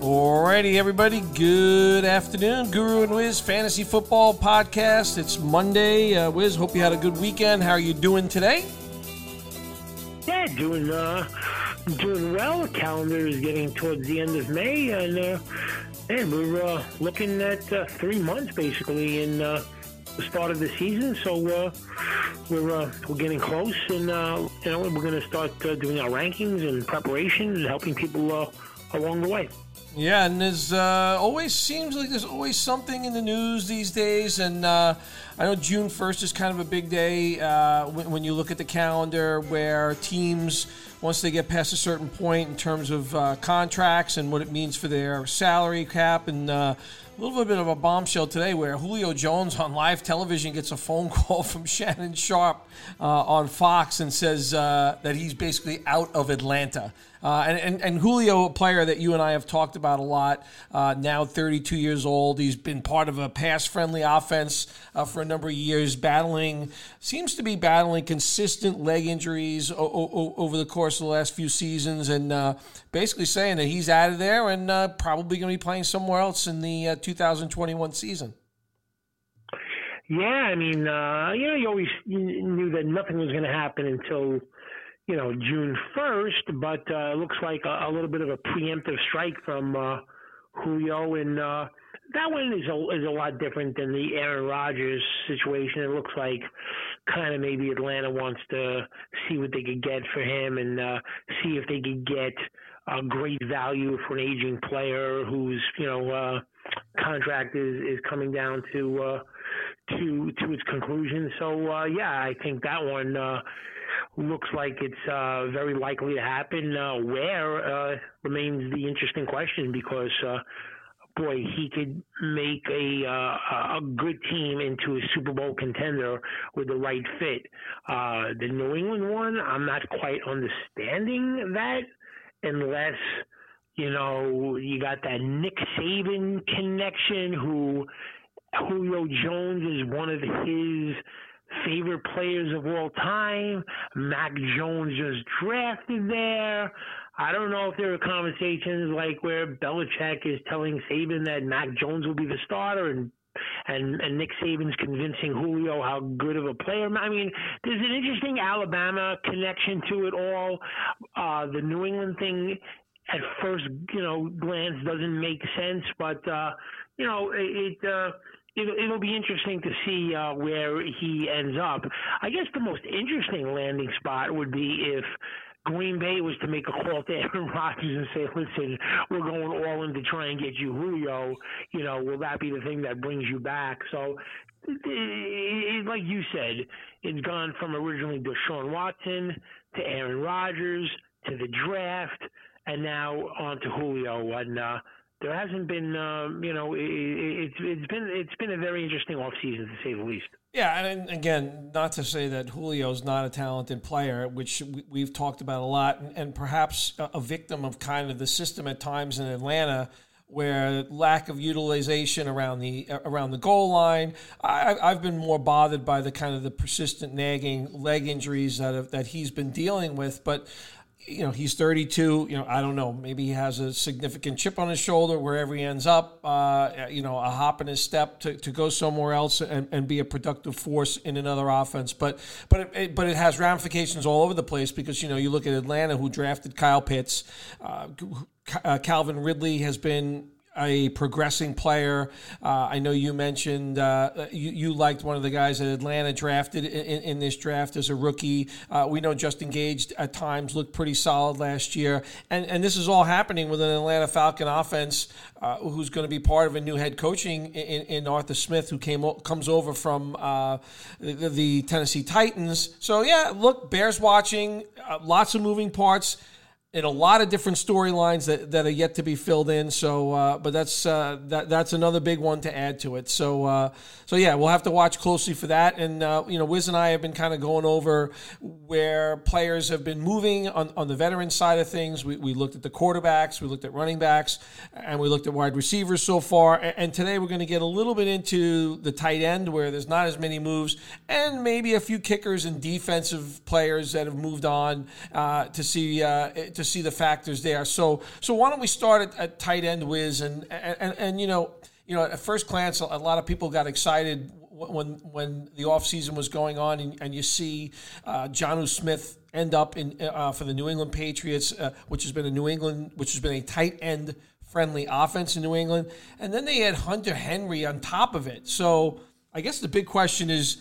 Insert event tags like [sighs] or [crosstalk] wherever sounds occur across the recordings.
Alrighty, everybody. Good afternoon. Guru and Wiz Fantasy Football Podcast. It's Monday. Uh, Wiz, hope you had a good weekend. How are you doing today? Yeah, doing uh, doing well. Calendar is getting towards the end of May, and uh, we're uh, looking at uh, three months basically in uh, the start of the season. So uh, we're uh, we're getting close, and uh, you know we're going to start uh, doing our rankings and preparations, and helping people uh, along the way. Yeah, and there's uh, always seems like there's always something in the news these days, and uh, I know June 1st is kind of a big day uh, when, when, you look at the calendar, where teams once they get past a certain point in terms of uh, contracts and what it means for their salary cap, and uh, a little bit of a bombshell today where Julio Jones on live television gets a phone [laughs] call from Shannon Sharpe uh, on Fox and says that he's basically out of Atlanta. Uh, and, and, and, Julio, a player that you and I have talked about a lot, uh, now 32 years old. He's been part of a pass friendly offense uh, for a number of years, battling, seems to be battling consistent leg injuries o- o- over the course of the last few seasons, and uh, basically saying that he's out of there and uh, probably going to be playing somewhere else in the uh, 2021 season. Yeah, I mean, you know, you always knew that nothing was going to happen until you know, June 1st, but uh, looks like a, a little bit of a preemptive strike from uh, Julio. And uh, that one is a, is a lot different than the Aaron Rodgers situation. It looks like kind of maybe Atlanta wants to see what they could get for him and uh, see if they could get a great value for an aging player whose, you know, uh, contract is, is coming down to uh, to to its conclusion. So uh, yeah, I think that one uh, looks like it's uh, very likely to happen. Uh, where uh, remains the interesting question because, uh, boy, he could make a uh, a good team into a Super Bowl contender with the right fit. Uh, the New England one, I'm not quite understanding that unless you know you got that Nick Saban connection who. Julio Jones is one of his favorite players of all time. Mac Jones just drafted there. I don't know if there are conversations like where Belichick is telling Saban that Mac Jones will be the starter and and and Nick Saban's convincing Julio how good of a player. I mean, there's an interesting Alabama connection to it all. Uh, the New England thing at first, you know, glance doesn't make sense, but uh, you know, it, it uh, it'll, it'll be interesting to see uh, where he ends up. I guess the most interesting landing spot would be if Green Bay was to make a call to [laughs] Aaron Rodgers and say, "Listen, we're going all in to try and get you Julio." You know, will that be the thing that brings you back? So, it, it, like you said, it's gone from originally Deshaun Watson to Aaron Rodgers to the draft, and now on to Julio. And uh, there hasn't been, um, you know, it, it's it's been it's been a very interesting off season to say the least. Yeah, and again, not to say that Julio's not a talented player, which we've talked about a lot, and, perhaps a victim of kind of the system at times in Atlanta where lack of utilization around the around the goal line. I, have been more bothered by the kind of the persistent nagging leg injuries that have, that he's been dealing with. But you know, he's 32. You know, I don't know. Maybe he has a significant chip on his shoulder wherever he ends up. Uh, you know, a hop in his step to, to go somewhere else and, and be a productive force in another offense. But but it, it, but it has ramifications all over the place because you know you look at Atlanta who drafted Kyle Pitts. Uh, uh, Calvin Ridley has been a progressing player. Uh, I know you mentioned uh, you, you, liked one of the guys that Atlanta drafted in, in this draft as a rookie. Uh, we know Justin Gage at times looked pretty solid last year, and and this is all happening with an Atlanta Falcon offense uh, who's going to be part of a new head coaching in, in Arthur Smith, who came comes over from uh, the, the, Tennessee Titans. So yeah, look, Bears watching, uh, lots of moving parts in a lot of different storylines that, that are yet to be filled in. So, uh, but that's uh, that that's another big one to add to it. So, uh, so yeah, we'll have to watch closely for that. And uh, you know, Wiz and I have been kind of going over where players have been moving on, on the veteran side of things. We, we looked at the quarterbacks, we looked at running backs, and we looked at wide receivers so far. And, and today we're going to get a little bit into the tight end where there's not as many moves, and maybe a few kickers and defensive players that have moved on uh, to see uh, to see the factors there. So so why don't we start at, at tight end, Wiz, and, and and and you know you know at first glance a lot of people got excited when when the offseason was going on and, and you see uh, Jonnu Smith end up in uh, for the New England Patriots, uh, which has been a New England, which has been a tight end friendly offense in New England, and then they had Hunter Henry on top of it. So I guess the big question is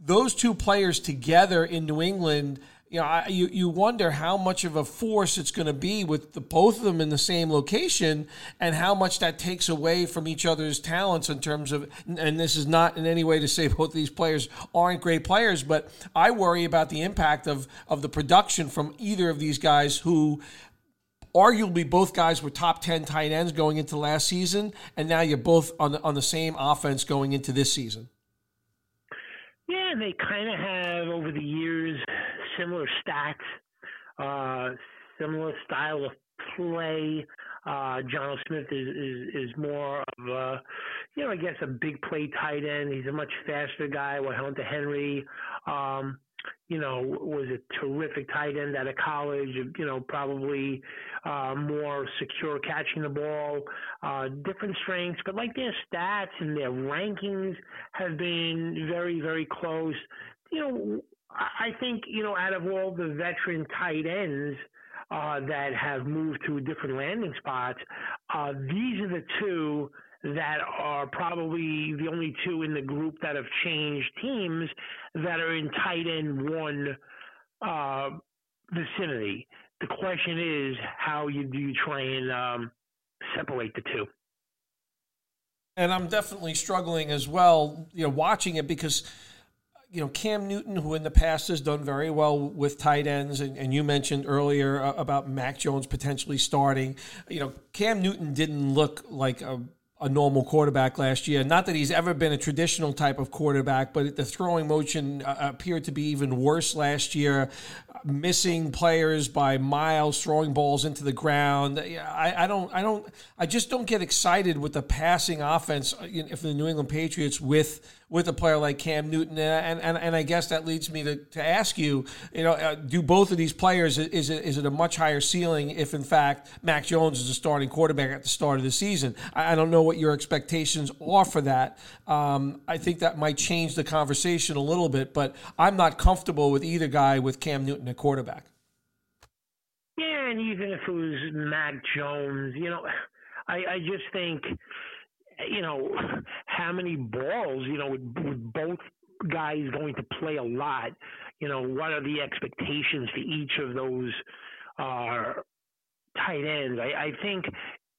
those two players together in New England you know, I, you you wonder how much of a force it's going to be with the both of them in the same location, and how much that takes away from each other's talents in terms of. And this is not in any way to say [laughs] both of these players aren't great players, but I worry about the impact of of the production from either of these guys who. Arguably, both guys were top ten tight ends going into last season, and now you're both on the, on the same offense going into this season. Yeah, they kind of have over the years similar stats, uh, similar style of play. Uh, Jonnu Smith is, is is more of a, you know, I guess a big play tight end. He's a much faster guy. While Hunter Henry, um, you know, was a terrific tight end out of college. You know, probably uh, more secure catching the ball, uh, different strengths, but like their stats and their rankings have been very, very close. You know, I think, you know, out of all the veteran tight ends uh, that have moved to different landing spots, uh, these are the two that are probably the only two in the group that have changed teams that are in tight end one uh, vicinity. The question is, how you do you try and um, separate the two? And I'm definitely struggling as well, you know, watching it because you know, Cam Newton, who in the past has done very well with tight ends, and, and you mentioned earlier uh, about Mac Jones potentially starting. You know, Cam Newton didn't look like a, a normal quarterback last year. Not that he's ever been a traditional type of quarterback, but the throwing motion uh, appeared to be even worse last year missing players by miles, throwing balls into the ground. I, I, don't, I don't, I just don't get excited with the passing offense uh, for the New England Patriots with with a player like Cam Newton, and and, and I guess that leads me to, to ask you, you know, uh, do both of these players is it is it a much higher ceiling if in fact Mac Jones is a starting quarterback at the start of the season? I, I don't know what your expectations are for that. Um, I think that might change the conversation a little bit, but I'm not comfortable with either guy with Cam Newton at quarterback. Yeah, and even if it was Mac Jones, you know, I, I just think you know, how many balls, you know, with, with both guys going to play a lot, you know, what are the expectations for each of those uh, tight ends? I, I think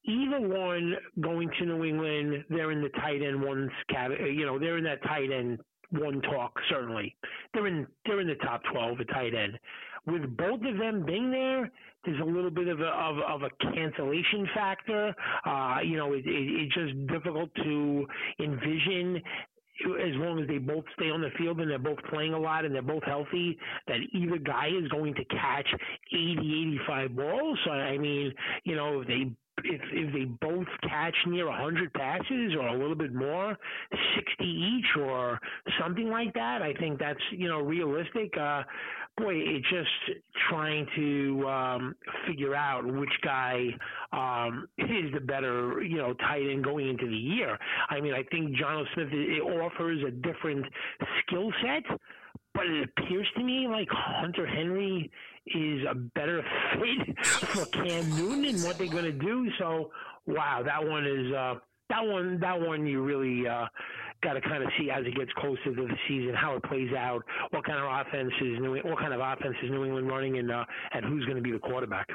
either one going to New England, they're in the tight end ones. You know, they're in that tight end one talk certainly. They're in they're in the top twelve at tight end with both of them being there, there's a little bit of a of, of a cancellation factor. Uh, you know, it, it, it's just difficult to envision as long as they both stay on the field and they're both playing a lot and they're both healthy, that either guy is going to catch 80, 85 balls. So, I mean, you know, if they if if they both catch near 100 passes or a little bit more, 60 each or something like that, I think that's you know realistic. Uh, boy, it's just trying to um, figure out which guy um, is the better, you know, tight end going into the year. I mean, I think Jonnu Smith it offers a different skill set, but it appears to me like Hunter Henry is a better [laughs] fit for Cam Newton and what they're going to do. So, wow, that one is uh, that one. That one you really. Uh, got to kind of see as it gets closer to the season how it plays out, what kind of offense is New, what kind of offense is New England running, and uh, and who's going to be the quarterback.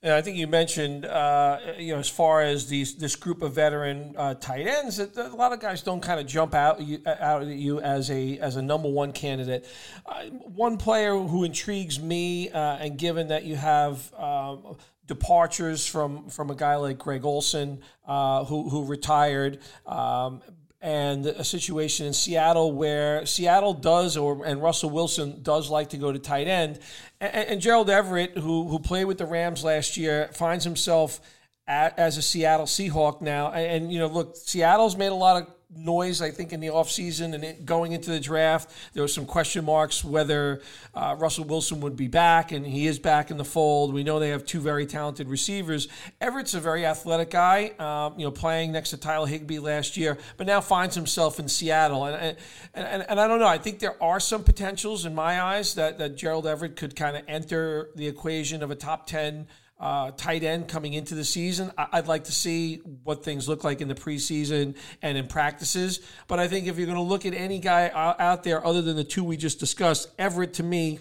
And I think you mentioned, uh, you know, as far as these this group of veteran uh, tight ends, a lot of guys don't kind of jump out out at you as a as a number one candidate. Uh, one player who intrigues me, uh, and given that you have um, departures from from a guy like Greg Olsen, uh, who who retired. Um, and a situation in Seattle where Seattle does, or and Russell Wilson does like to go to tight end, and, and Gerald Everett, who who played with the Rams last year, finds himself at, as a Seattle Seahawk now. And, and, you know, look, Seattle's made a lot of noise, I think, in the offseason and it, going into the draft. There were some question marks whether uh, Russell Wilson would be back, and he is back in the fold. We know they have two very talented receivers. Everett's a very athletic guy, um, you know, playing next to Tyler Higbee last year, but now finds himself in Seattle. And, and, and, and I don't know, I think there are some potentials in my eyes that, that Gerald Everett could kind of enter the equation of a top 10 uh, tight end coming into the season. I- would like to see what things look like in the preseason and in practices. But I think if you're going to look at any guy out there other than the two we just discussed, Everett to me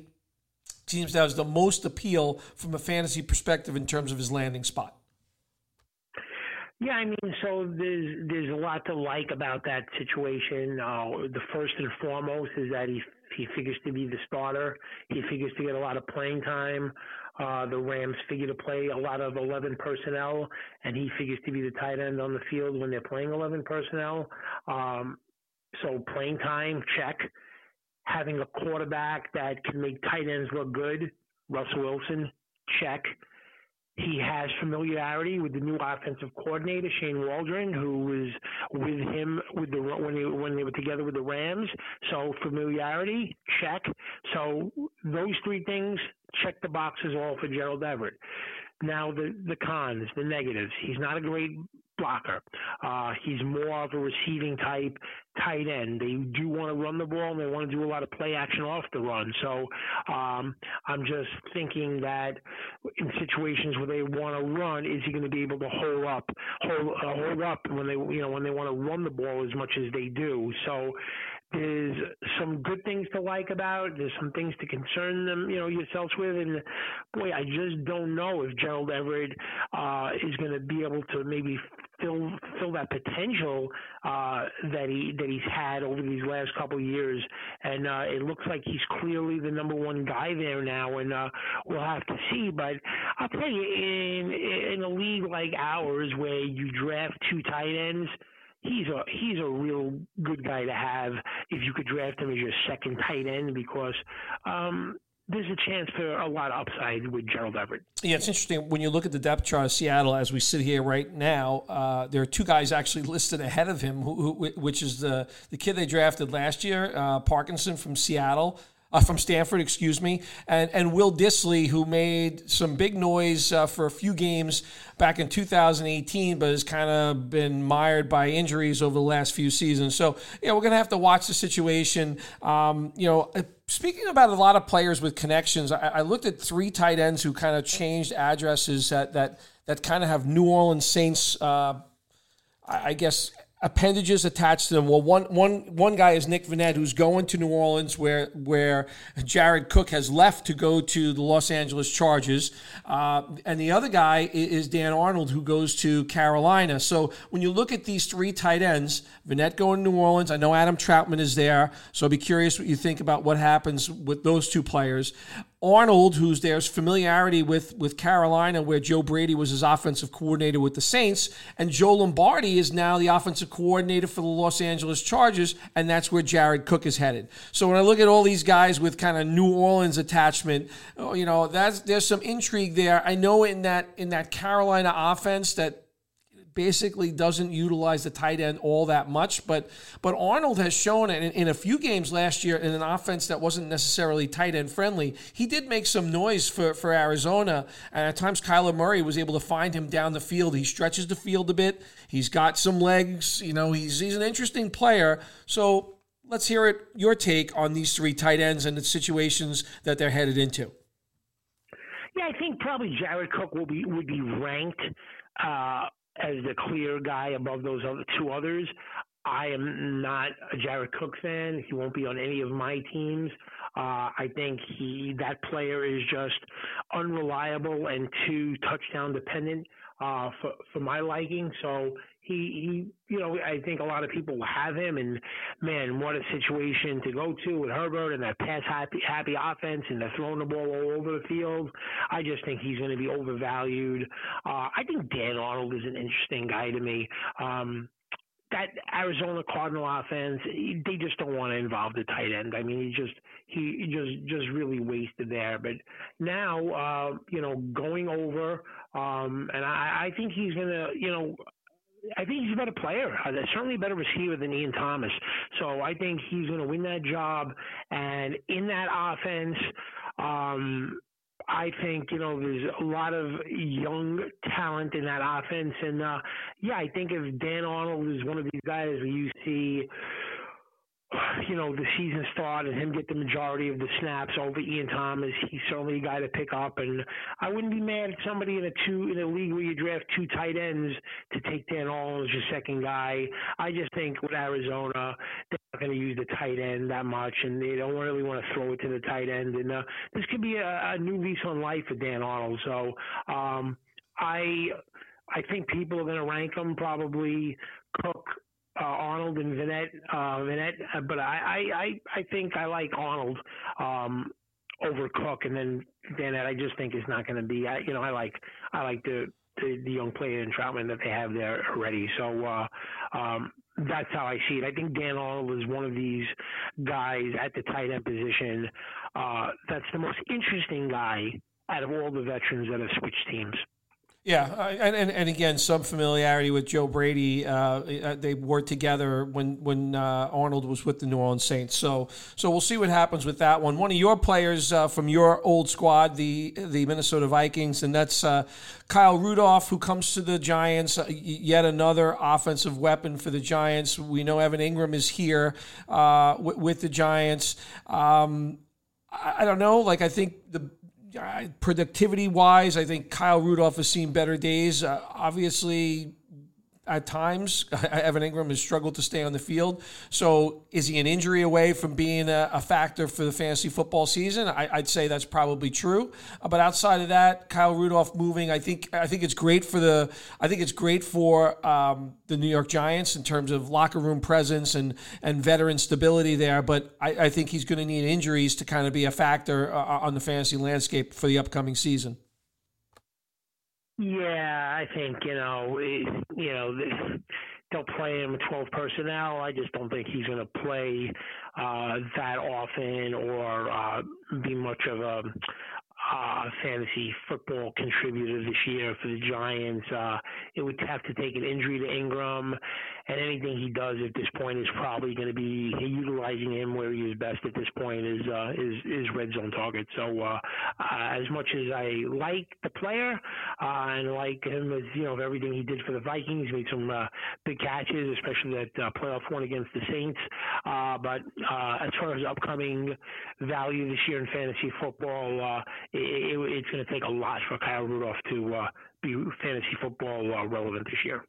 seems to have the most appeal from a fantasy perspective in terms of his landing spot. Yeah, I mean, so there's there's a lot to like about that situation. Uh, the first and foremost is that he he figures to be the starter. He figures to get a lot of playing time. Uh, the Rams figure to play a lot of 11 personnel, and he figures to be the tight end on the field when they're playing 11 personnel. Um, so playing time, check. Having a quarterback that can make tight ends look good, Russell Wilson, check. He has familiarity with the new offensive coordinator Shane Waldron, who was with him with the when they when they were together with the Rams. So familiarity, check. So those three things check the boxes all for Gerald Everett. Now the the cons, the negatives. He's not a great blocker. Uh, he's more of a receiving type tight end. They do want to run the ball and they want to do a lot of play action off the run. So um, I'm just thinking that in situations where they want to run, is he going to be able to hold up, hold, uh, hold up when they you know when they want to run the ball as much as they do. So there's some good things to like about. There's some things to concern them, you know, yourselves with. And boy, I just don't know if Gerald Everett uh, is going to be able to maybe fill fill that potential uh, that he that he's had over these last couple of years. And uh, it looks like he's clearly the number one guy there now. And uh, we'll have to see. But I'll tell you, in in a league like ours where you draft two tight ends he's a he's a real good guy to have if you could draft him as your second tight end because um, there's a chance for a lot of upside with Gerald Everett. Yeah, it's interesting when you look at the depth chart of Seattle as we sit here right now. Uh, there are two guys actually listed ahead of him, who, who, which is the the kid they drafted last year, uh, Parkinson from Seattle uh, from Stanford, excuse me, and, and Will Dissly, who made some big noise uh, for a few games back in 2018, but has kind of been mired by injuries over the last few seasons. So, yeah, we're going to have to watch the situation. Um, you know, uh, speaking about a lot of players with connections, I, I looked at three tight ends who kind of changed addresses that that that kind of have New Orleans Saints. Uh, I guess appendages attached to them. Well, one, one, one guy is Nick Vannett, who's going to New Orleans, where where Jared Cook has left to go to the Los Angeles Chargers, uh, and the other guy is Dan Arnold, who goes to Carolina. So when you look at these three tight ends, Vannett going to New Orleans, I know Adam Trautman is there, so I'll be curious what you think about what happens with those two players. Arnold, who's there's familiarity with with Carolina, where Joe Brady was his offensive coordinator with the Saints, and Joe Lombardi is now the offensive coordinator for the Los Angeles Chargers, and that's where Jared Cook is headed. So when I look at all these guys with kind of New Orleans attachment, oh, you know, that's there's some intrigue there. I know in that in that Carolina offense that basically doesn't utilize the tight end all that much. But but Arnold has shown it in, in, a few games last year in an offense that wasn't necessarily tight end friendly. He did make some noise for, for Arizona. And at times Kyler Murray was able to find him down the field. He stretches the field a bit. He's got some legs. You know, he's he's an interesting player. So let's hear it your take on these three tight ends and the situations that they're headed into. Yeah, I think probably Jared Cook will be would be ranked uh, as the clear guy above those other two others. I am not a Jared Cook fan. He won't be on any of my teams. Uh, I think he that player is just unreliable and too touchdown dependent uh, for for my liking. So he he you know I think a lot of people have him and man what a situation to go to with Herbert and that pass happy happy offense and they're throwing the ball all over the field. I just think he's going to be overvalued. Uh, I think Dan Arnold is an interesting guy to me. Um, that Arizona Cardinal offense, they just don't want to involve the tight end. I mean, he just he just just really wasted there. But now, uh, you know, going over, um, and I, I think he's gonna, you know, I think he's a better player. Uh, certainly a better receiver than Ian Thomas. So I think he's going to win that job. And in that offense, um, I think you know there's a lot of young talent in that offense, and uh, yeah, I think if Dan Arnold is one of these guys where you see [sighs] you know, the season start and him get the majority of the snaps over Ian Thomas, he's certainly a guy to pick up. And I wouldn't be mad at somebody in a two in a league where you draft two tight ends to take Dan Arnold as your second guy. I just think with Arizona, they're not going to use the tight end that much, and they don't really want to throw it to the tight end. And uh, this could be a, a new lease on life for Dan Arnold. So um, I. I think people are going to rank him probably Cook, uh, Arnold and Vannett, uh, Vannett, uh, but I, I, I think I like Arnold um, over Cook, and then Vannett. I just think is not going to be. I, you know, I like I like the, the the young player in Trautman that they have there already. So uh, um, that's how I see it. I think Dan Arnold is one of these guys at the tight end position. Uh, that's the most interesting guy out of all the veterans that have switched teams. Yeah, and, and, and again, some familiarity with Joe Brady. Uh, uh, they worked together when when uh, Arnold was with the New Orleans Saints. So so we'll see what happens with that one. One of your players uh, from your old squad, the the Minnesota Vikings, and that's uh, Kyle Rudolph, who comes to the Giants. Uh, yet another offensive weapon for the Giants. We know Evan Engram is here with, with, the Giants. Um, I, I don't know. Like I think the productivity wise, I think Kyle Rudolph has seen better days. Uh, obviously, at times, [laughs] Evan Engram has struggled to stay on the field. So, is he an injury away from being a, a factor for the fantasy football season? I, would say that's probably true. Uh, but outside of that, Kyle Rudolph moving, I think I think it's great for the I think it's great for um, the New York Giants in terms of locker room presence and and veteran stability there. But I, I think he's going to need injuries to kind of be a factor uh, on the fantasy landscape for the upcoming season. Yeah, I think you know, you know, they'll play him with 12 personnel. I just don't think he's going to play uh, that often or uh, be much of a uh, fantasy football contributor this year for the Giants. Uh, it would have to take an injury to Engram, and anything he does at this point is probably going to be utilizing him where he is best at this point is uh, is is red zone target. So uh, uh, as much as I like the player uh, and like him as you know everything he did for the Vikings, made some uh, big catches, especially that uh, playoff one against the Saints. Uh, but uh, as far as upcoming value this year in fantasy football, uh, it, it, it's going to take a lot for Kyle Rudolph to uh, be fantasy football uh, relevant this year.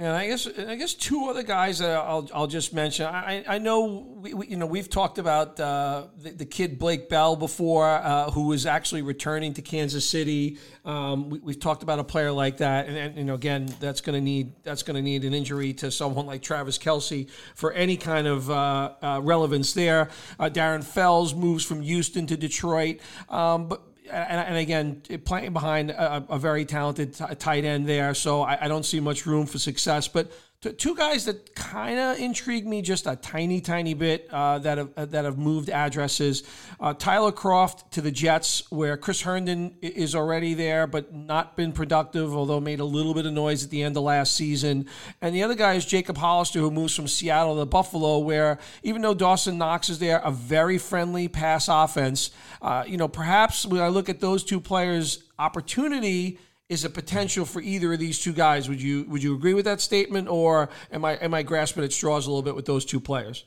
And I guess I guess two other guys that I'll I'll just mention. I I know we, we you know we've talked about uh, the, the, kid Blake Bell before, uh, who is actually returning to Kansas City. Um, we, have talked about a player like that, and, and you know again that's going to need that's going to need an injury to someone like Travis Kelce for any kind of uh, uh relevance there. Uh, Darren Fells moves from Houston to Detroit, um, but and, and, again, playing behind a, a very talented t- tight end there, so I, I, don't see much room for success. But two guys that kind of intrigue me just a tiny, tiny bit uh, that have uh, that have moved addresses. Uh, Tyler Kroft to the Jets, where Chris Herndon is already there, but not been productive, although made a little bit of noise at the end of last season. And the other guy is Jacob Hollister, who moves from Seattle to Buffalo, where even though Dawson Knox is there, a very friendly pass offense. Uh, you know, perhaps when I look at those two players' opportunity is a potential for either of these two guys. Would you would you agree with that statement, or am I am I grasping at straws a little bit with those two players?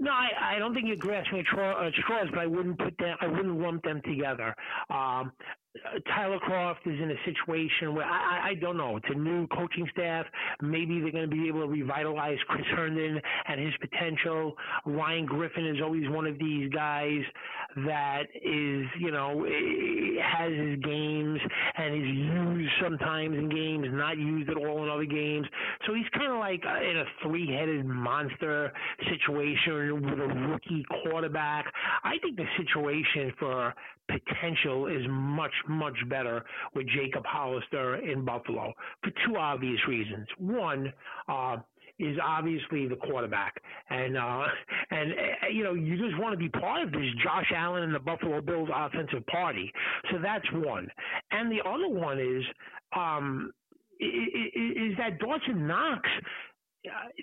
No, I, I don't think you're grasping at straws, but I wouldn't put them. I wouldn't lump them together. Um, Tyler Kroft is in a situation where I, I don't know. It's a new coaching staff. Maybe they're going to be able to revitalize Chris Herndon and his potential. Ryan Griffin is always one of these guys that is, you know, has his games and is used sometimes in games, not used at all in other games. So he's kind of like uh, in a three-headed monster situation with a rookie quarterback. I think the situation for potential is much, much better with Jacob Hollister in Buffalo for two obvious reasons. One, uh, is obviously the quarterback, and uh, and uh, you know you just want to be part of this Josh Allen and the Buffalo Bills offensive party. So that's one, and the other one is um, is that Dawson Knox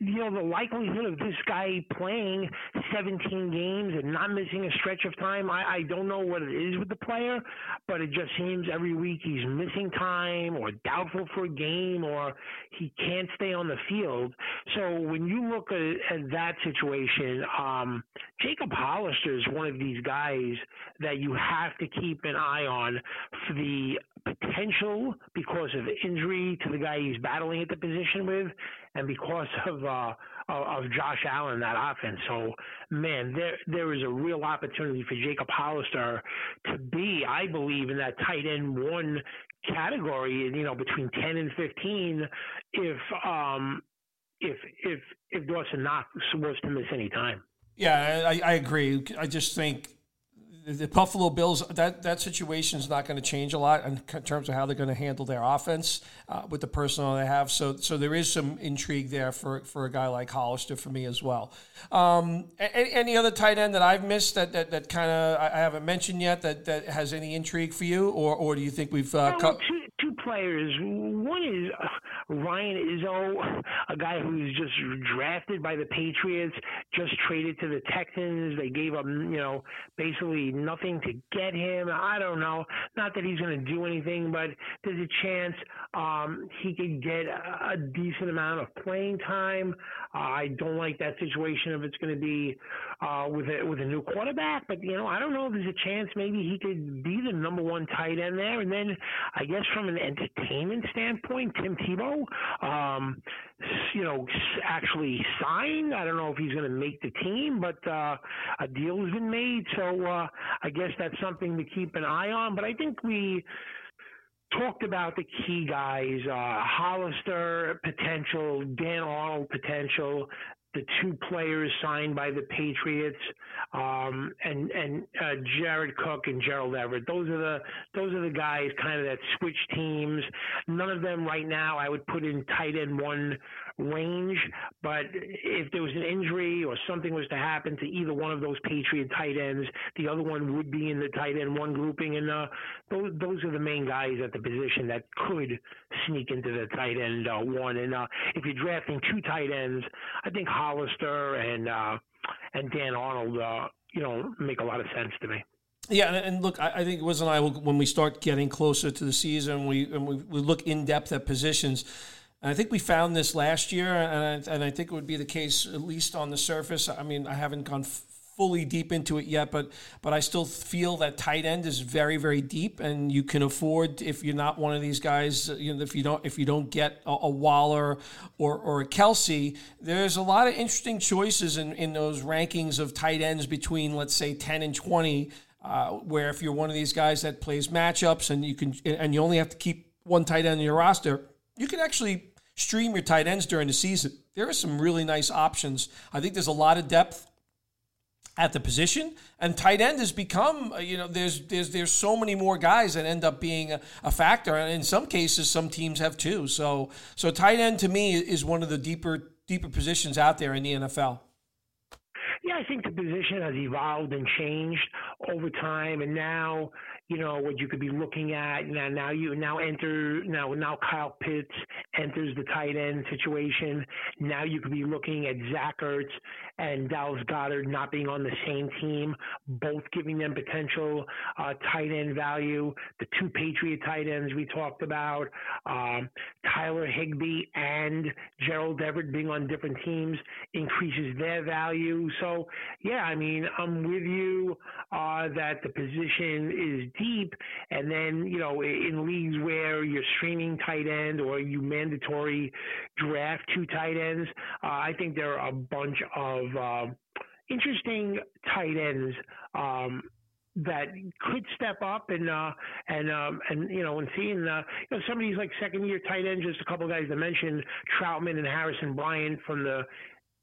you know, the likelihood of this guy playing 17 games and not missing a stretch of time, I, I don't know what it is with the player, but it just seems every week he's missing time or doubtful for a game or he can't stay on the field. So when you look at, at that situation, um, Jacob Hollister is one of these guys that you have to keep an eye on for the potential because of injury to the guy he's battling at the position with and because [laughs] of uh, of Josh Allen that offense. So man, there there is a real opportunity for Jacob Hollister to be, I believe, in that tight end one category. You know, between ten and fifteen, if um if if if Dawson Knox was to miss any time. Yeah, I, I agree. I just think the Buffalo Bills that that situation is not going to change a lot in terms of how they're going to handle their offense uh, with the personnel they have. So so there is some intrigue there for, for a guy like Hollister for me as well. Um, any, any, other tight end that I've missed that that, that kind of I haven't mentioned yet that, that has any intrigue for you, or or do you think we've uh, well, two, two players? One is uh, Ryan Izzo, a guy who's just drafted by the Patriots, just traded to the Texans. They gave him you know basically nothing to get him. I don't know. Not that he's going to do anything, but there's a chance um, he could get a decent amount of playing time. Uh, I don't like that situation if it's going to be uh, with a with a new quarterback. But you know, I don't know if there's a chance maybe he could be the number one tight end there. And then I guess from an entertainment standpoint, Tim Tebow, um, you know, actually signed. I don't know if he's going to make the team, but uh, a deal has been made. So uh, I guess that's something to keep an eye on. But I think we talked about the key guys, uh, Hollister potential, Dan Arnold potential, the two players signed by the Patriots, um, and and uh, Jared Cook and Gerald Everett. Those are the those are the guys kind of that switch teams. None of them right now I would put in tight end one range, but if there was an injury or something was to happen to either one of those Patriot tight ends, the other one would be in the tight end one grouping, and uh, those those are the main guys at the position that could sneak into the tight end uh, one. And uh, if you're drafting two tight ends, I think Hollister and uh, and Dan Arnold, uh, you know, make a lot of sense to me. Yeah, and look, I think Wiz and I, when we start getting closer to the season, we and we, we look in depth at positions and I think we found this last year, and I, and I think it would be the case at least on the surface. I mean, I haven't gone fully deep into it yet, but but I still feel that tight end is very very deep, and you can afford if you're not one of these guys. You know, if you don't if you don't get a, a Waller or or a Kelce, there's a lot of interesting choices in in those rankings of tight ends between let's say ten and twenty. Uh, where if you're one of these guys that plays matchups and you can and you only have to keep one tight end in your roster, you can actually stream your tight ends during the season. There are some really nice options. I think there's a lot of depth at the position, and tight end has become uh, you know there's there's there's so many more guys that end up being a, a, factor, and in some cases some teams have two. So so tight end to me is one of the deeper deeper positions out there in the NFL. Yeah, I think the position has evolved and changed over time, and now you know what you could be looking at. Now, now you now enter now now Kyle Pitts enters the tight end situation. Now you could be looking at Zach Ertz and Dallas Goedert not being on the same team, both giving them potential uh, tight end value. The two Patriot tight ends we talked about, um, Tyler Higbee and Gerald Everett being on different teams increases their value. So yeah, I mean I'm with you uh, that the position is deep, and then you know in leagues where you're streaming tight end or you mandatory draft two tight ends, uh, I think there are a bunch of uh, interesting tight ends. Um, that could step up and uh, and um, and you know and seeing uh, you know some of these like second year tight ends, just a couple guys that mentioned Trautman and Harrison Bryant from the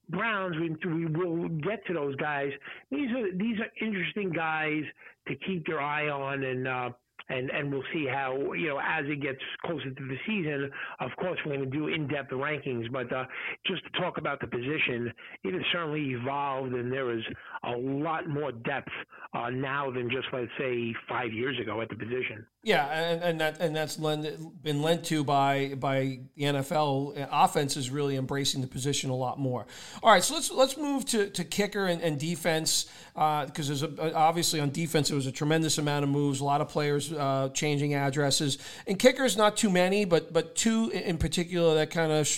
Browns. We we will get to those guys. These are these are interesting guys to keep your eye on and. Uh, and and we'll see how you know as it gets closer to the season. Of course, we're going to do in-depth rankings, but uh, just to talk about the position, it has certainly evolved, and there is a lot more depth uh, now than just let's say five years ago at the position. Yeah, and, and that and that's lend, been lent to by by the NFL. Offense is really embracing the position a lot more. All right, so let's let's move to, to kicker and, and defense because uh, there's a, obviously on defense there was a tremendous amount of moves, a lot of players uh, changing addresses, and kickers not too many, but but two in particular that kind of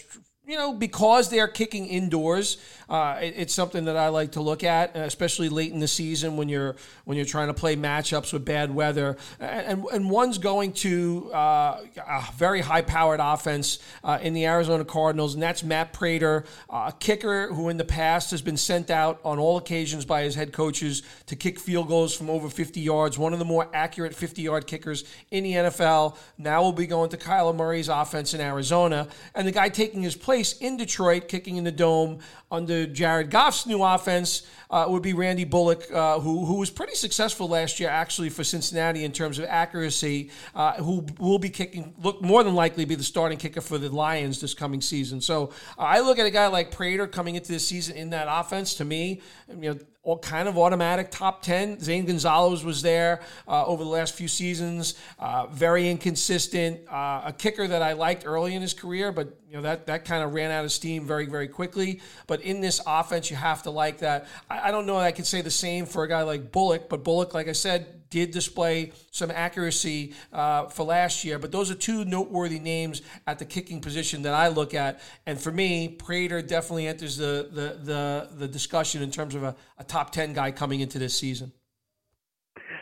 you know, because they are kicking indoors, uh, it, it's something that I like to look at, especially late in the season when you're when you're trying to play matchups with bad weather. And and one's going to uh, a very high powered offense uh, in the Arizona Cardinals, and that's Matt Prater, a kicker who in the past has been sent out on all occasions by his head coaches to kick field goals from over 50 yards. One of the more accurate 50 yard kickers in the NFL. Now will be going to Kyler Murray's offense in Arizona, and the guy taking his place place in Detroit, kicking in the dome under Jared Goff's new offense uh, would be Randy Bullock, uh, who who was pretty successful last year actually for Cincinnati in terms of accuracy. Uh, who will be kicking, look more than likely be the starting kicker for the Lions this coming season. So uh, I look at a guy like Prater coming into this season in that offense. To me, you know, all kind of automatic top 10. Zane Gonzalez was there uh, over the last few seasons. Uh, very inconsistent. Uh, a kicker that I liked early in his career, but you know that that kind of ran out of steam very very quickly. But in this offense, you have to like that. I, I don't know. I could say the same for a guy like Bullock, but Bullock, like I said, did display some accuracy uh, for last year. But those are two noteworthy names at the kicking position that I look at. And for me, Prater definitely enters the the the, the discussion in terms of a, a top ten guy coming into this season.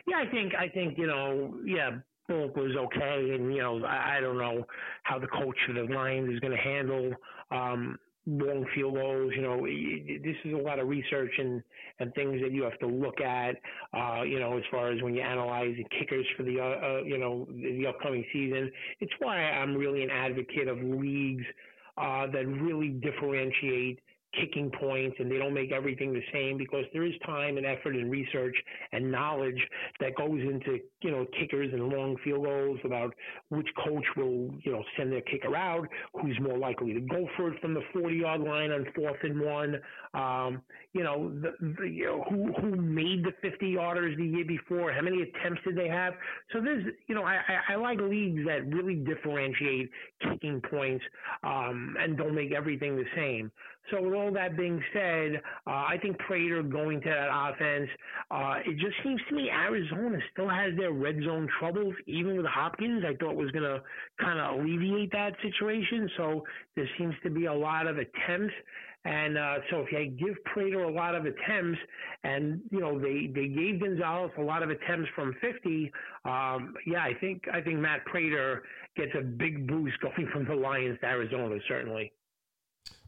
Yeah, I think I think you know, yeah, Bullock was okay, and you know, I, I don't know how the coach of the Lions is going to handle um, long field goals. You know, this is a lot of research and and things that you have to look at. Uh, you know, as far as when you analyze the kickers for the uh, uh, you know the upcoming season. It's why I'm really an advocate of leagues uh, that really differentiate kicking points and they don't make everything the same because there is time and effort and research and knowledge that goes into, you know, kickers and long field goals about which coach will, you know, send their kicker out, who's more likely to go for it from the 40 yard line on fourth and one, um, you know, the, the, you know, who, who made the 50 yarders the year before, how many attempts did they have? So there's, you know, I, I, I like leagues that really differentiate kicking points um, and don't make everything the same. So all that being said, uh, I think Prater going to that offense, uh, it just seems to me Arizona still has their red zone troubles, even with Hopkins. I thought was going to kind of alleviate that situation. So there seems to be a lot of attempts. And uh, so if you give Prater a lot of attempts, and you know they they gave Gonzalez a lot of attempts from 50, um, yeah, I think I think Matt Prater gets a big boost [laughs] going from the Lions to Arizona certainly.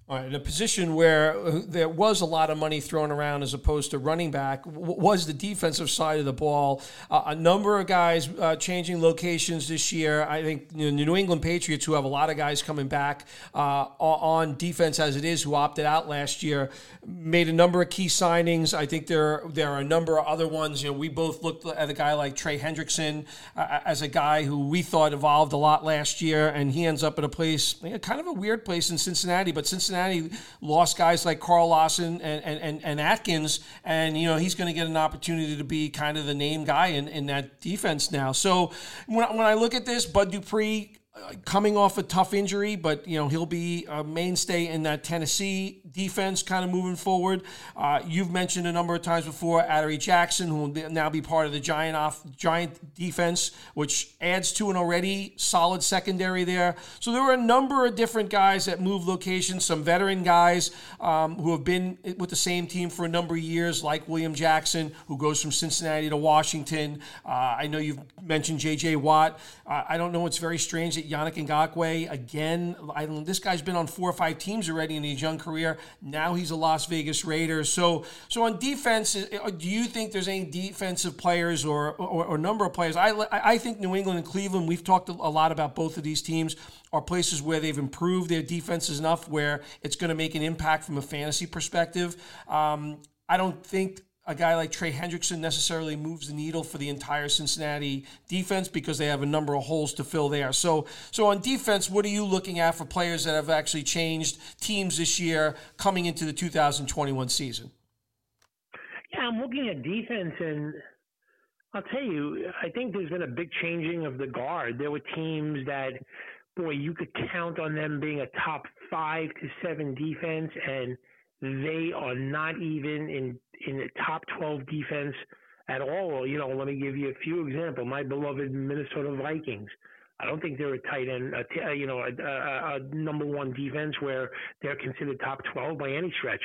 All right, in a position where uh, there was a lot of money thrown around as opposed to running back was the defensive side of the ball. Uh, a number of guys uh, changing locations this year. I think you know, the New England Patriots, who have a lot of guys coming back uh, on defense as it is, who opted out last year, made a number of key signings. I think there there are a number of other ones. You know, we both looked at a guy like Trey Hendrickson uh, as a guy who we thought evolved a lot last year, and he ends up at a place, kind of a weird place in Cincinnati, but Cincinnati Cincinnati lost guys like Carl Lawson and, and, and Atkins, and you know he's going to get an opportunity to be kind of the name guy in, in that defense now. So when, when I look at this, Bud Dupree uh, coming off a tough injury, but you know he'll be a mainstay in that Tennessee defense, kind of moving forward. Uh, you've mentioned a number of times before Adoree Jackson, who will now be part of the Giant off Giant defense, which adds to an already solid secondary there. So there were a number of different guys that move locations. Some veteran guys um, who have been with the same team for a number of years, like William Jackson, who goes from Cincinnati to Washington. Uh, I know you've mentioned J.J. Watt. Uh, I don't know. It's very strange that Yannick Ngakoue, again, I, this guy's been on four or five teams already in his young career. Now he's a Las Vegas Raider. So, so on defense, uh, do you think there's any defensive players or, or, or number of players? I, I think New England and Cleveland, we've talked a lot about both of these teams, are places where they've improved their defenses enough where it's going to make an impact from a fantasy perspective. Um, I don't think a guy like Trey Hendrickson necessarily moves the needle for the entire Cincinnati defense because they have a number of holes to fill there. So, so on defense, what are you looking at for players that have actually changed teams this year coming into the 2021 season? Yeah, I'm looking at defense and I'll tell you, I think there's been a big changing of the guard. There were teams that, boy, you could count on them being a top five to seven defense, and they are not even in in the top 12 defense at all. You know, let me give you a few examples. My beloved Minnesota Vikings. I don't think they're a tight end, a, you know, a, a, a number one defense where they're considered top 12 by any stretch.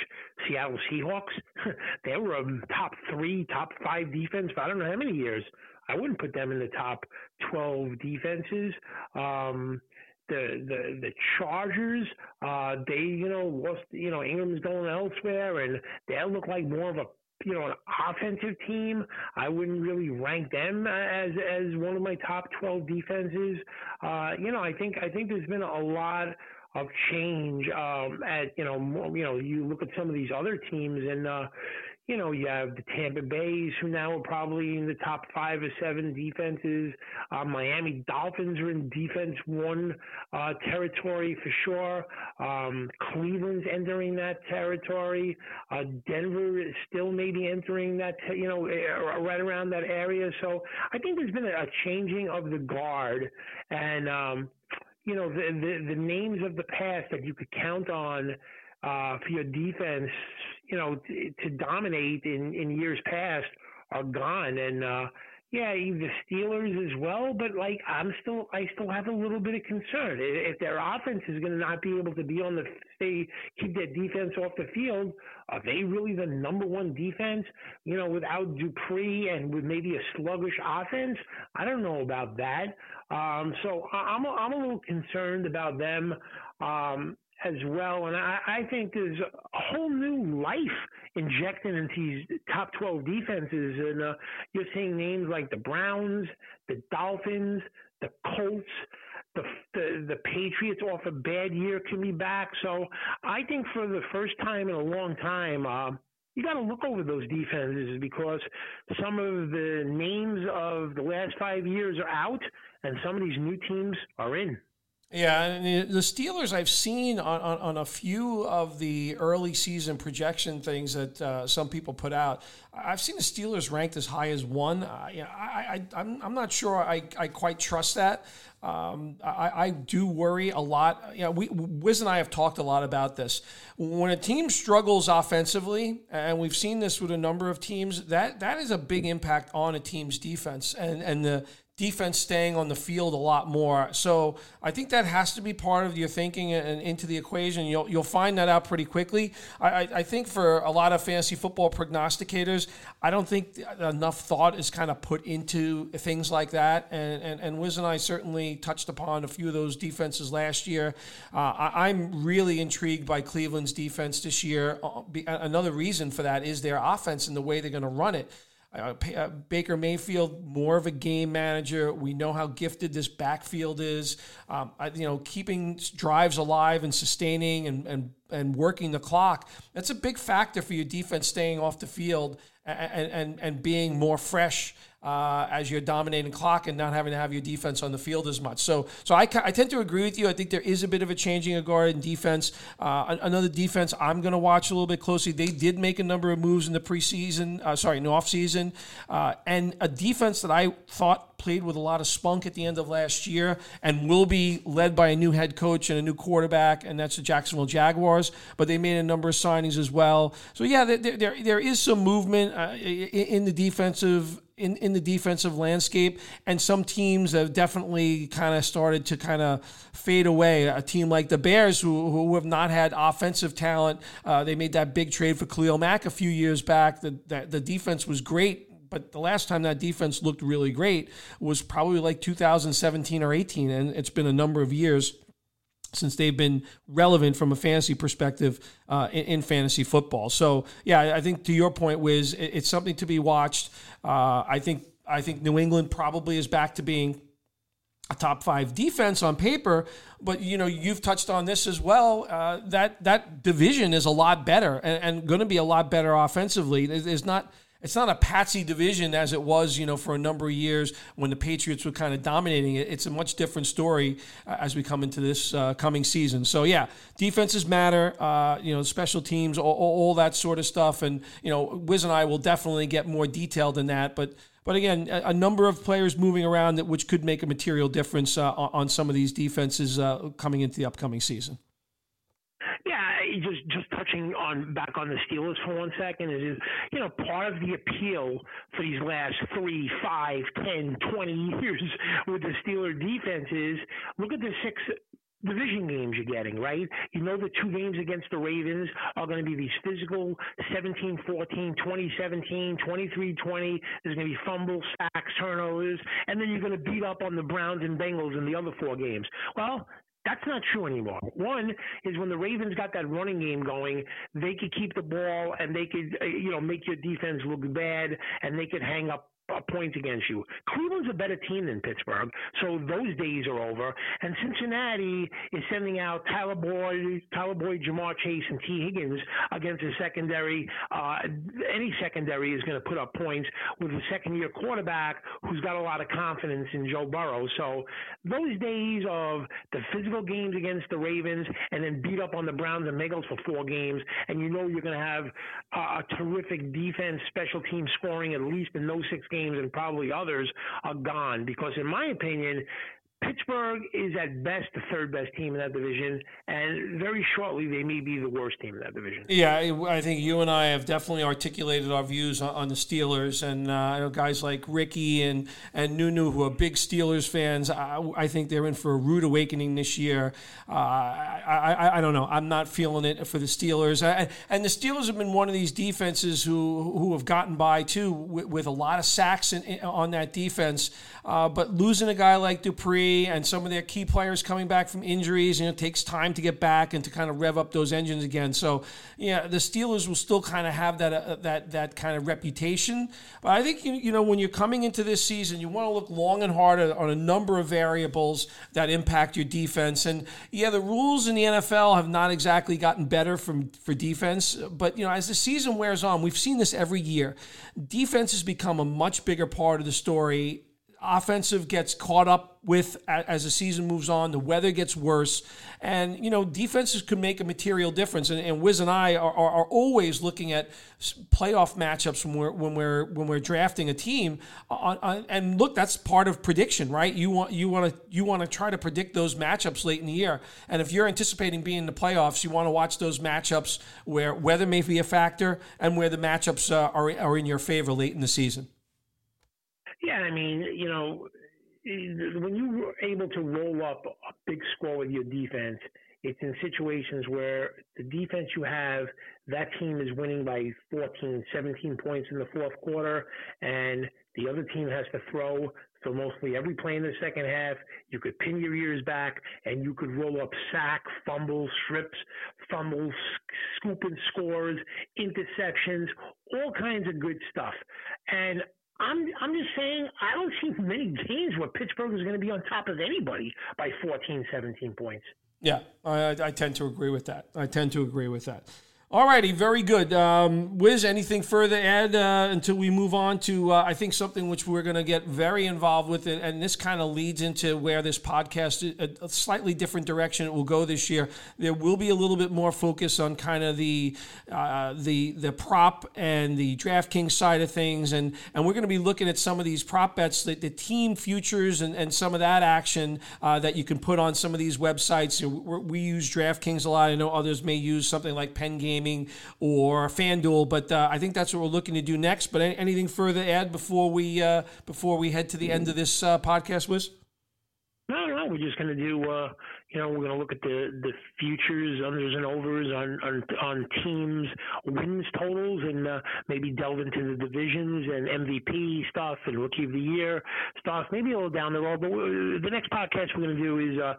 Seattle Seahawks, [laughs] they were a top three, top five defense for I don't know how many years. I wouldn't put them in the top 12 defenses. Um, the the the Chargers, uh, they you know lost you know Ingram's going elsewhere, and they look like more of a you know, an offensive team. I wouldn't really rank them as as one of my top 12 defenses. Uh, you know, I think I think there's been a lot of change um, at you know more, you know you look at some of these other teams and uh, you know, you have the Tampa Bays, who now are probably in the top five or seven defenses. Uh, Miami Dolphins are in defense one uh, territory for sure. Um, Cleveland's entering that territory. Uh, Denver is still maybe entering that, you know, right around that area. So I think there's been a changing of the guard. And, um, you know, the, the, the names of the past that you could count on uh, for your defense, you know, to, to dominate in, in years past are gone. And, uh, yeah, the Steelers as well, but like I'm still, I still have a little bit of concern if their offense is going to not be able to be on the stay, keep their defense off the field. Are they really the number one defense? You know, without Dupree and with maybe a sluggish offense, I don't know about that. Um, so I'm, a, I'm a little concerned about them. Um, as well. And I, I think there's a whole new life injected into these top 12 defenses. And uh, you're seeing names like the Browns, the Dolphins, the Colts, the, the, the Patriots off a bad year can be back. So I think for the first time in a long time, uh, you got to look over those defenses because some of the names of the last five years are out and some of these new teams are in. Yeah, and the Steelers I've seen on, on, on, a few of the early season projection things that uh, some people put out. I've seen the Steelers ranked as high as one. I, I, I'm, I'm not sure I, I quite trust that. Um, I, I, do worry a lot. You know, we, Wiz and I have talked a lot about this. When a team struggles offensively, and we've seen this with a number of teams, that that is a big impact on a team's defense. And and the defense staying on the field a lot more. So I think that has to be part of your thinking and into the equation. You'll, you'll find that out pretty quickly. I, I think for a lot of fantasy football prognosticators, I don't think enough thought is kind of put into things like that. And, and, and Wiz and I certainly touched upon a few of those defenses last year. Uh, I, I'm really intrigued by Cleveland's defense this year. Uh, another reason for that is their offense and the way they're going to run it. Uh, uh, Baker Mayfield, more of a game manager. We know how gifted this backfield is. Um, I, you know, keeping drives alive and sustaining and, and, and working the clock. That's a big factor for your defense staying off the field and, and, and being more fresh uh, as you're dominating clock and not having to have your defense on the field as much. So, so I, I tend to agree with you. I think there is a bit of a changing of guard in defense. Uh, another defense I'm going to watch a little bit closely. They did make a number of moves in the preseason, uh, sorry, in the offseason, uh, and a defense that I thought played with a lot of spunk at the end of last year and will be led by a new head coach and a new quarterback, and that's the Jacksonville Jaguars. But they made a number of signings as well. So yeah, there there, there is some movement uh, in the defensive in, in the defensive landscape, and some teams have definitely kind of started to kind of fade away. A team like the Bears, who, who have not had offensive talent, uh, they made that big trade for Khalil Mack a few years back. The, the, the defense was great but the last time that defense looked really great was probably like 2017 or 18, and it's been a number of years since they've been relevant from a fantasy perspective uh, in, in, fantasy football. So yeah, I think to your point, Wiz, it, it's something to be watched. Uh, I think I think New England probably is back to being a top five defense on paper, but you know you've touched on this as well. Uh, that that division is a lot better and, and going to be a lot better offensively. There's not it's not a patsy division as it was, you know, for a number of years when the Patriots were kind of dominating it. It's a much different story uh, as we come into this uh, coming season. So yeah, defenses matter, uh, you know, special teams, all, all, that sort of stuff, and you know, Wiz and I will definitely get more detailed in that, but. But again, a, a number of players moving around that which could make a material difference uh, on some of these defenses uh, coming into the upcoming season just just touching on back on the Steelers for one second is, is you know part of the appeal for these last three, five, ten, twenty years with the Steeler defense is look at the six division games you're getting, right? You know the two games against the Ravens are going to be these physical 17-14, 20-17, 23-20. There's going to be fumbles, sacks, turnovers, and then you're going to beat up on the Browns and Bengals in the other four games. Well, that's not true anymore. One is when the Ravens got that running game going, they could keep the ball and they could, uh, you know, make your defense look bad and they could hang up points against you. Cleveland's a better team than Pittsburgh, so those days are over. And Cincinnati is sending out Tyler Boyd, Tyler Boyd, Ja'Marr Chase, and Tee Higgins against a secondary. Uh, any secondary is going to put up points with a second-year quarterback who's got a lot of confidence in Joe Burrow. So those days of the physical games against the Ravens and then beat up on the Browns and Bengals for four games, and you know you're going to have a terrific defense, special team scoring at least in those six games games and probably others are gone because, in my opinion, Pittsburgh is at best the third best team in that division, and very shortly they may be the worst team in that division. Yeah, I think you and I have definitely articulated our views on the Steelers, and uh, I know guys like Ricky and and Nunu who are big Steelers fans. I, I think they're in for a rude awakening this year. Uh, I, I, I don't know. I'm not feeling it for the Steelers, I, and the Steelers have been one of these defenses who who have gotten by too with, with a lot of sacks in, on that defense. Uh, but losing a guy like Dupree and some of their key players coming back from injuries. You know, it takes time to get back and to kind of rev up those engines again. So, yeah, the Steelers will still kind of have that uh, that that kind of reputation. But I think you, you know when you're coming into this season, you want to look long and hard on a number of variables that impact your defense. And yeah, the rules in the NFL have not exactly gotten better from for defense. But you know, as the season wears on, we've seen this every year. Defense has become a much bigger part of the story offensive gets caught up with as the season moves on. The weather gets worse, and you know defenses could make a material difference. And, and Wiz and I are, are, are, always looking at playoff matchups when we're when we're when we're drafting a team. On, on, and look, that's part of prediction, right? You want you want to you want to try to predict those matchups late in the year. And if you're anticipating being in the playoffs, you want to watch those matchups where weather may be a factor and where the matchups uh, are are in your favor late in the season. Yeah, I mean, you know, when you are able to roll up a big score with your defense, it's in situations where the defense you have, that team is winning by 14, 17 points in the fourth quarter, and the other team has to throw. So mostly every play in the second half, you could pin your ears back and you could roll up sack, fumbles, strips, fumbles, scooping scores, interceptions, all kinds of good stuff. And I'm I'm just saying I don't see many games where Pittsburgh is going to be on top of anybody by 14, 17 points. Yeah, I, I tend to agree with that. I tend to agree with that. All righty, very good. Um, Wiz, anything further add uh, until we move on to, uh, I think, something which we're going to get very involved with, and this kind of leads into where this podcast, a, a, slightly different direction it will go this year. There will be a little bit more focus on kind of the uh, the the prop and the DraftKings side of things, and and we're going to be looking at some of these prop bets, the, the team futures, and, and some of that action uh, that you can put on some of these websites. You we use DraftKings a lot. I know others may use something like Penn Game Gaming or FanDuel. But uh, I think that's what we're looking to do next. But anything further to add before we uh, before we head to the end of this uh, podcast, Wiz? No, we're just going to do. Uh, you know, we're going to look at the the futures, unders and overs on on, on teams wins totals, and uh, maybe delve into the divisions and MVP stuff and rookie of the year stuff. Maybe a little down the road. But the next podcast we're going to do is uh,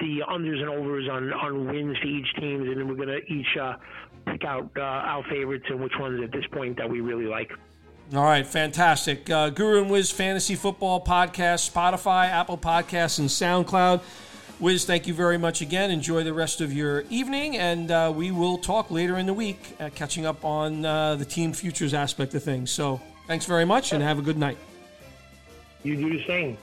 the unders and overs on on wins for each teams, and then we're going to each uh, pick out uh, our favorites and which ones at this point that we really like. All right, fantastic. Uh, Guru and Wiz Fantasy Football Podcast, Spotify, Apple Podcasts, and SoundCloud. Wiz, thank you very much again. Enjoy the rest of your evening, and uh, we will talk later in the week, uh, catching up on uh, the team futures aspect of things. So, thanks very much, and have a good night. You do the same.